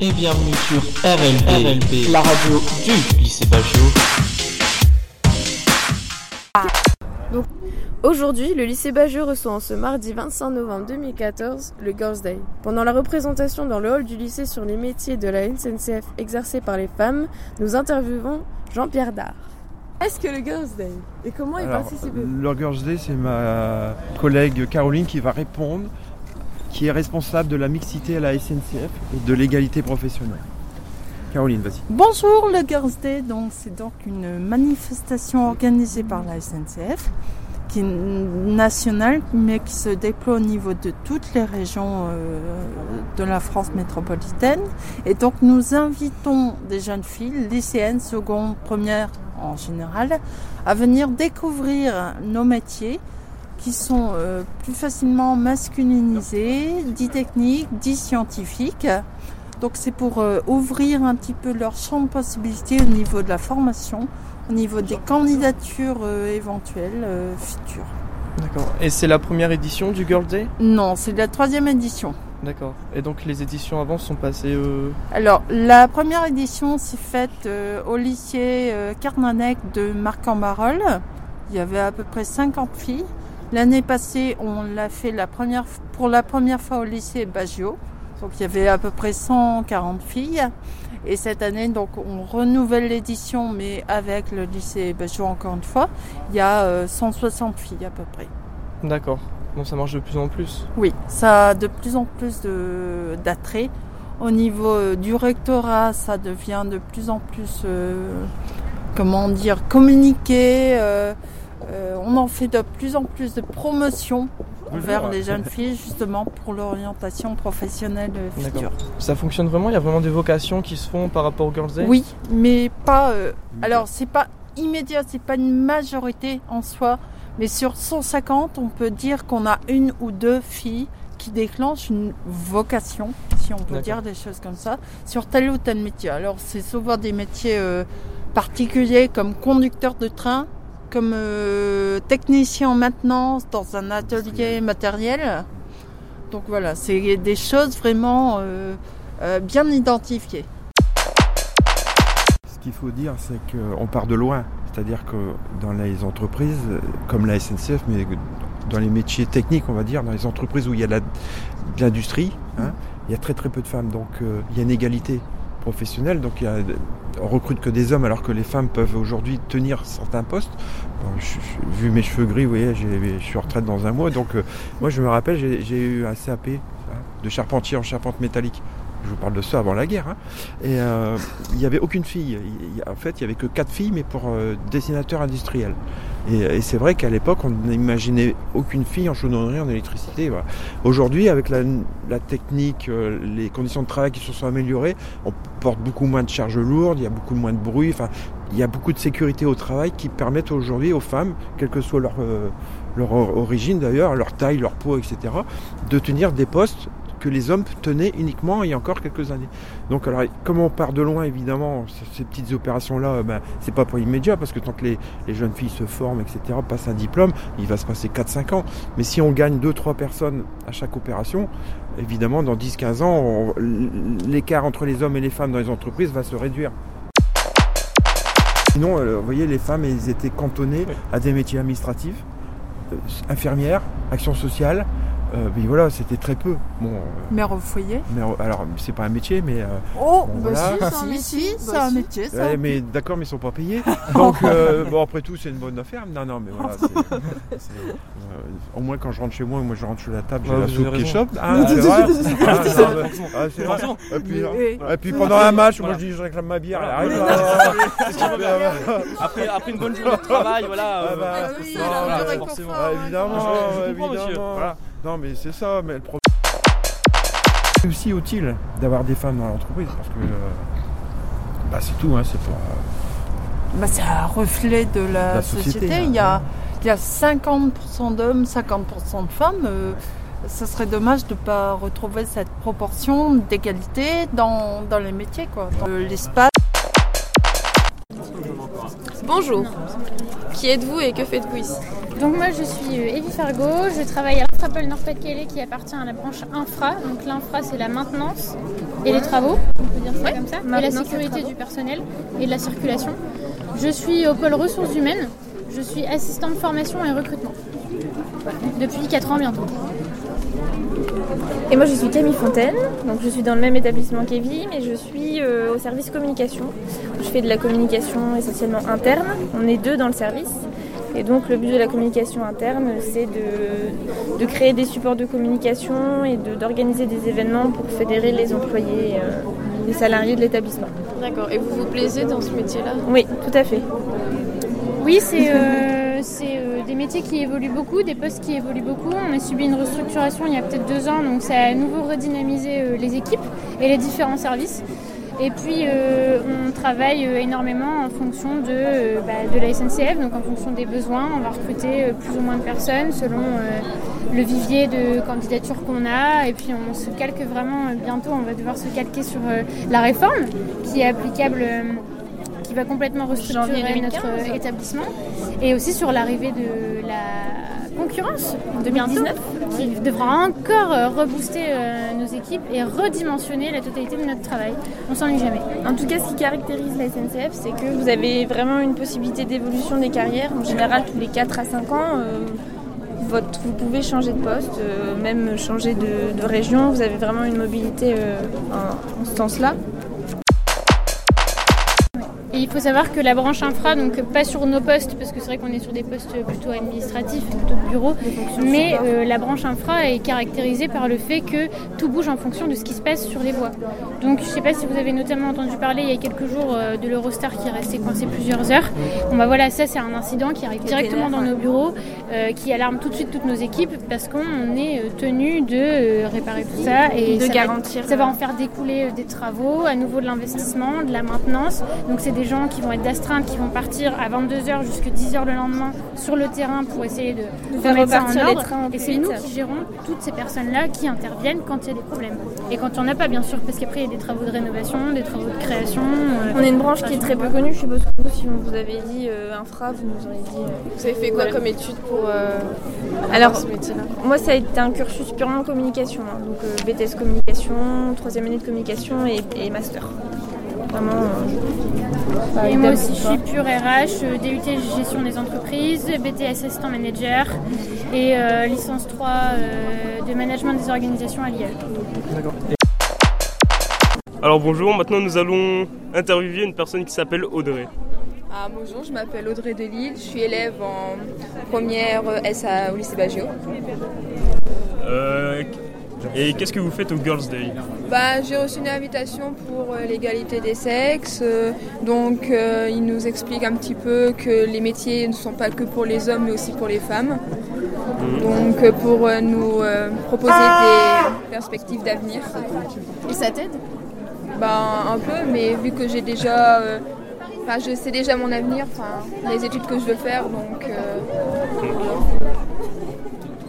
et bienvenue sur RLB, la radio du lycée Bagio. Aujourd'hui, le lycée Bageux reçoit en ce mardi 25 novembre 2014 le Girls Day. Pendant la représentation dans le hall du lycée sur les métiers de la SNCF exercés par les femmes, nous interviewons Jean-Pierre Dard. Est-ce que le Girls Day? Et comment il Alors, participe le Girls Day, c'est ma collègue Caroline qui va répondre, qui est responsable de la mixité à la SNCF et de l'égalité professionnelle. Caroline, vas-y. Bonjour le Girls Day, donc c'est donc une manifestation organisée par la SNCF qui est nationale mais qui se déploie au niveau de toutes les régions euh, de la France métropolitaine. Et donc nous invitons des jeunes filles, lycéennes, secondes, premières en général, à venir découvrir nos métiers qui sont euh, plus facilement masculinisés, dits techniques, dits scientifiques. Donc c'est pour euh, ouvrir un petit peu leur champ de possibilités au niveau de la formation, au niveau des candidatures euh, éventuelles futures. D'accord. Et c'est la première édition du Girl Day? Non, c'est la troisième édition. D'accord. Et donc les éditions avant sont passées. euh, Alors la première édition s'est faite euh, au lycée euh, Carnanec de Marc-en-Barœul. Il y avait à peu près 50 filles. L'année passée, on l'a fait la première, pour la première fois au lycée Baggio. Donc il y avait à peu près 140 filles. Et cette année, donc on renouvelle l'édition, mais avec le lycée Baggio encore une fois, il y a euh, 160 filles à peu près. D'accord. Bon, ça marche de plus en plus. Oui, ça a de plus en plus d'attrait. Au niveau euh, du rectorat, ça devient de plus en plus, euh, comment dire, communiqué. euh, euh, on en fait de plus en plus de promotion vers les jeunes filles, justement pour l'orientation professionnelle euh, future. Ça fonctionne vraiment? Il y a vraiment des vocations qui se font par rapport au Girls Day Oui, mais pas. euh, alors, c'est pas immédiat, c'est pas une majorité en soi, mais sur 150, on peut dire qu'on a une ou deux filles qui déclenchent une vocation, si on peut dire des choses comme ça, sur tel ou tel métier. Alors, c'est souvent des métiers euh, particuliers comme conducteur de train, comme euh, technicien en maintenance dans un atelier matériel. Donc voilà, c'est des choses vraiment euh, euh, bien identifiées. Ce qu'il faut dire, c'est qu'on part de loin. C'est-à-dire que dans les entreprises, comme la SNCF, mais dans les métiers techniques, on va dire, dans les entreprises où il y a de l'industrie, hein, il y a très très peu de femmes. Donc euh, il y a une égalité professionnelle. Donc il y recrute que des hommes alors que les femmes peuvent aujourd'hui tenir certains postes. Vu mes cheveux gris, vous voyez, je suis en retraite dans un mois. Donc euh, moi je me rappelle, j'ai j'ai eu un CAP hein, de charpentier en charpente métallique. Je vous parle de ça avant la guerre. hein. Et euh, il n'y avait aucune fille. En fait, il n'y avait que quatre filles, mais pour euh, dessinateur industriel. Et, et c'est vrai qu'à l'époque, on n'imaginait aucune fille en chaudronnerie, en électricité. voilà. Aujourd'hui, avec la, la technique, euh, les conditions de travail qui se sont améliorées, on porte beaucoup moins de charges lourdes, il y a beaucoup moins de bruit. Enfin, il y a beaucoup de sécurité au travail qui permettent aujourd'hui aux femmes, quelle que soit leur, euh, leur or- origine d'ailleurs, leur taille, leur peau, etc., de tenir des postes que les hommes tenaient uniquement il y a encore quelques années. Donc alors, comme on part de loin, évidemment, ces petites opérations-là, ben, c'est pas pour immédiat, parce que tant que les, les jeunes filles se forment, etc., passent un diplôme, il va se passer 4-5 ans. Mais si on gagne 2-3 personnes à chaque opération, évidemment, dans 10-15 ans, l'écart entre les hommes et les femmes dans les entreprises va se réduire. Sinon, euh, vous voyez, les femmes, elles étaient cantonnées à des métiers administratifs, euh, infirmières, action sociale. Euh, mais voilà, c'était très peu. Bon, euh, Mère au foyer. alors, c'est pas un métier, mais euh, Oh, Bon, bah voilà. si, Si, si, si, si, c'est bah un si. métier, ça. Ouais, mais d'accord, mais ils sont pas payés. Donc, euh, bon, après tout, c'est une bonne affaire. Non, non, mais voilà. c'est- c'est, euh, au moins, quand je rentre chez moi, moi, je rentre sur la table, j'ai Ouais, la soupe qui chope. Hein, c'est vrai. Ah, ah, c'est vrai. Et puis, Mais- et puis pendant un match, Voilà. moi, je dis, je réclame ma bière. Elle arrive. Ah, après, après une bonne journée de travail, voilà. Ah bah, Ah un Ah, évidemment, évidemment. Non, mais c'est ça. Mais le problème. C'est aussi utile d'avoir des femmes dans l'entreprise parce que euh, bah, c'est tout. Hein, c'est pour. euh, Bah, c'est un reflet de la, La société. société, Il, y a, hein. il y a 50% d'hommes, 50% de femmes. Euh, ça serait dommage de ne pas retrouver cette proportion d'égalité dans, dans les métiers. Quoi. Dans l'espace. Bonjour. Qui êtes-vous et que faites-vous ici? Donc moi je suis euh, Evie Fargo, je travaille à l'Intrapol Nord-Pas-de-Calais qui appartient à la branche infra. Donc l'infra c'est la maintenance et les travaux, on peut dire ça comme ça, et la sécurité du personnel et de la circulation. Je suis au pôle ressources humaines, je suis assistante formation et recrutement. Depuis 4 ans bientôt. Et moi je suis Camille Fontaine, donc je suis dans le même établissement qu'Evie, mais je suis euh, au service communication. Je fais de la communication essentiellement interne, on est deux dans le service. Et donc le but de la communication interne, c'est de, de créer des supports de communication et de- d'organiser des événements pour fédérer les employés, euh, les salariés de l'établissement. D'accord. Et vous vous plaisez dans ce métier-là? Oui, tout à fait. Oui, c'est euh, c'est, euh, des métiers qui évoluent beaucoup, des postes qui évoluent beaucoup. On a subi une restructuration il y a peut-être deux ans, donc ça a à nouveau redynamisé euh, les équipes et les différents services. Et puis euh, on travaille euh, énormément en fonction de, euh, bah, de la SNCF, donc en fonction des besoins. On va recruter plus ou moins de personnes selon le vivier de candidatures qu'on a. Et puis on se calque vraiment bientôt, on va devoir se calquer sur la réforme qui est applicable. qui va complètement restructurer notre 2015. établissement et aussi sur l'arrivée de la concurrence 2019 qui devra encore euh, rebooster euh, nos équipes et redimensionner la totalité de notre travail. On s'ennuie jamais. En tout cas, ce qui caractérise la SNCF, c'est que vous avez vraiment une possibilité d'évolution des carrières. En général, tous les 4 à 5 ans, euh, votre- vous pouvez changer de poste, même changer de, de région. Vous avez vraiment une mobilité en, en ce sens-là. Et il faut savoir que la branche infra, donc pas sur nos postes, parce que c'est vrai qu'on est sur des postes plutôt administratifs, plutôt de bureau, mais euh, la branche infra est caractérisée par le fait que tout bouge en fonction de ce qui se passe sur les voies. Donc je ne sais pas si vous avez notamment entendu parler il y a quelques jours euh, de l'Eurostar qui est resté coincé plusieurs heures. Bon bah voilà, ça c'est un incident qui arrive directement dans nos bureaux, euh, qui alarme tout de suite toutes nos équipes, parce qu'on est tenu de réparer tout ça et De ça va- garantir, ça va en faire découler des travaux, à nouveau de l'investissement, de la maintenance. Donc c'est des gens qui vont être d'astreinte, qui vont partir à 22h jusqu'à 10h le lendemain sur le terrain pour essayer de, faire remettre ça en repartir les ordre. trains Et c'est nous qui gérons toutes ces personnes-là qui interviennent quand il y a des problèmes. Et quand il n'y en a pas, bien sûr, parce qu'après il y a des travaux de rénovation, des travaux de création. euh, On est une branche qui est très peu connue. Je suppose que vous, si on vous avait dit euh, infra, vous nous auriez dit. euh, Vous avez fait quoi comme étude pour euh, Alors, avoir ce métier-là Moi, ça a été un cursus purement communication. hein. Donc, euh, BTS communication, troisième année de communication et, et master. Vraiment. euh, Et moi aussi, je suis pure RH, euh, DUT gestion des entreprises, BT assistant manager et euh, licence 3 euh, de management des organisations à l'IA. Alors bonjour, maintenant nous allons interviewer une personne qui s'appelle Audrey. Ah, bonjour, je m'appelle Audrey Delille, je suis élève en première SA au lycée Baggio. Euh, et qu'est-ce que vous faites au Girls Day Bah, j'ai reçu une invitation pour euh, l'égalité des sexes, euh, donc euh, il nous explique un petit peu que les métiers ne sont pas que pour les hommes mais aussi pour les femmes. Donc euh, pour euh, nous euh, proposer des perspectives d'avenir. Et ça t'aide Bah, un peu, mais vu que j'ai déjà... euh, Enfin, je sais déjà mon avenir, enfin, les études que je veux faire, donc euh,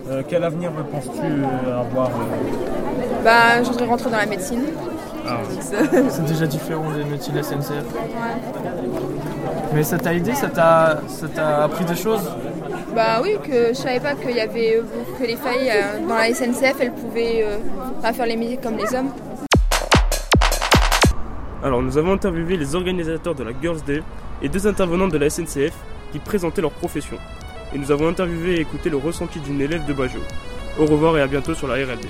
Euh, quel avenir penses-tu euh, avoir euh, bah, je voudrais rentrer dans la médecine. ah, C'est déjà différent des métiers de la SNCF. Mais ça t'a aidé Ça t'a ça t'a appris des choses? Bah oui, que je savais pas qu'il y avait que les filles euh, dans la SNCF, elles pouvaient euh, pas faire les métiers comme les hommes. Alors nous avons interviewé les organisateurs de la Girls Day et deux intervenants de la SNCF qui présentaient leur profession. Et nous avons interviewé et écouté le ressenti d'une élève de Bajo. Au revoir et à bientôt sur la RLD.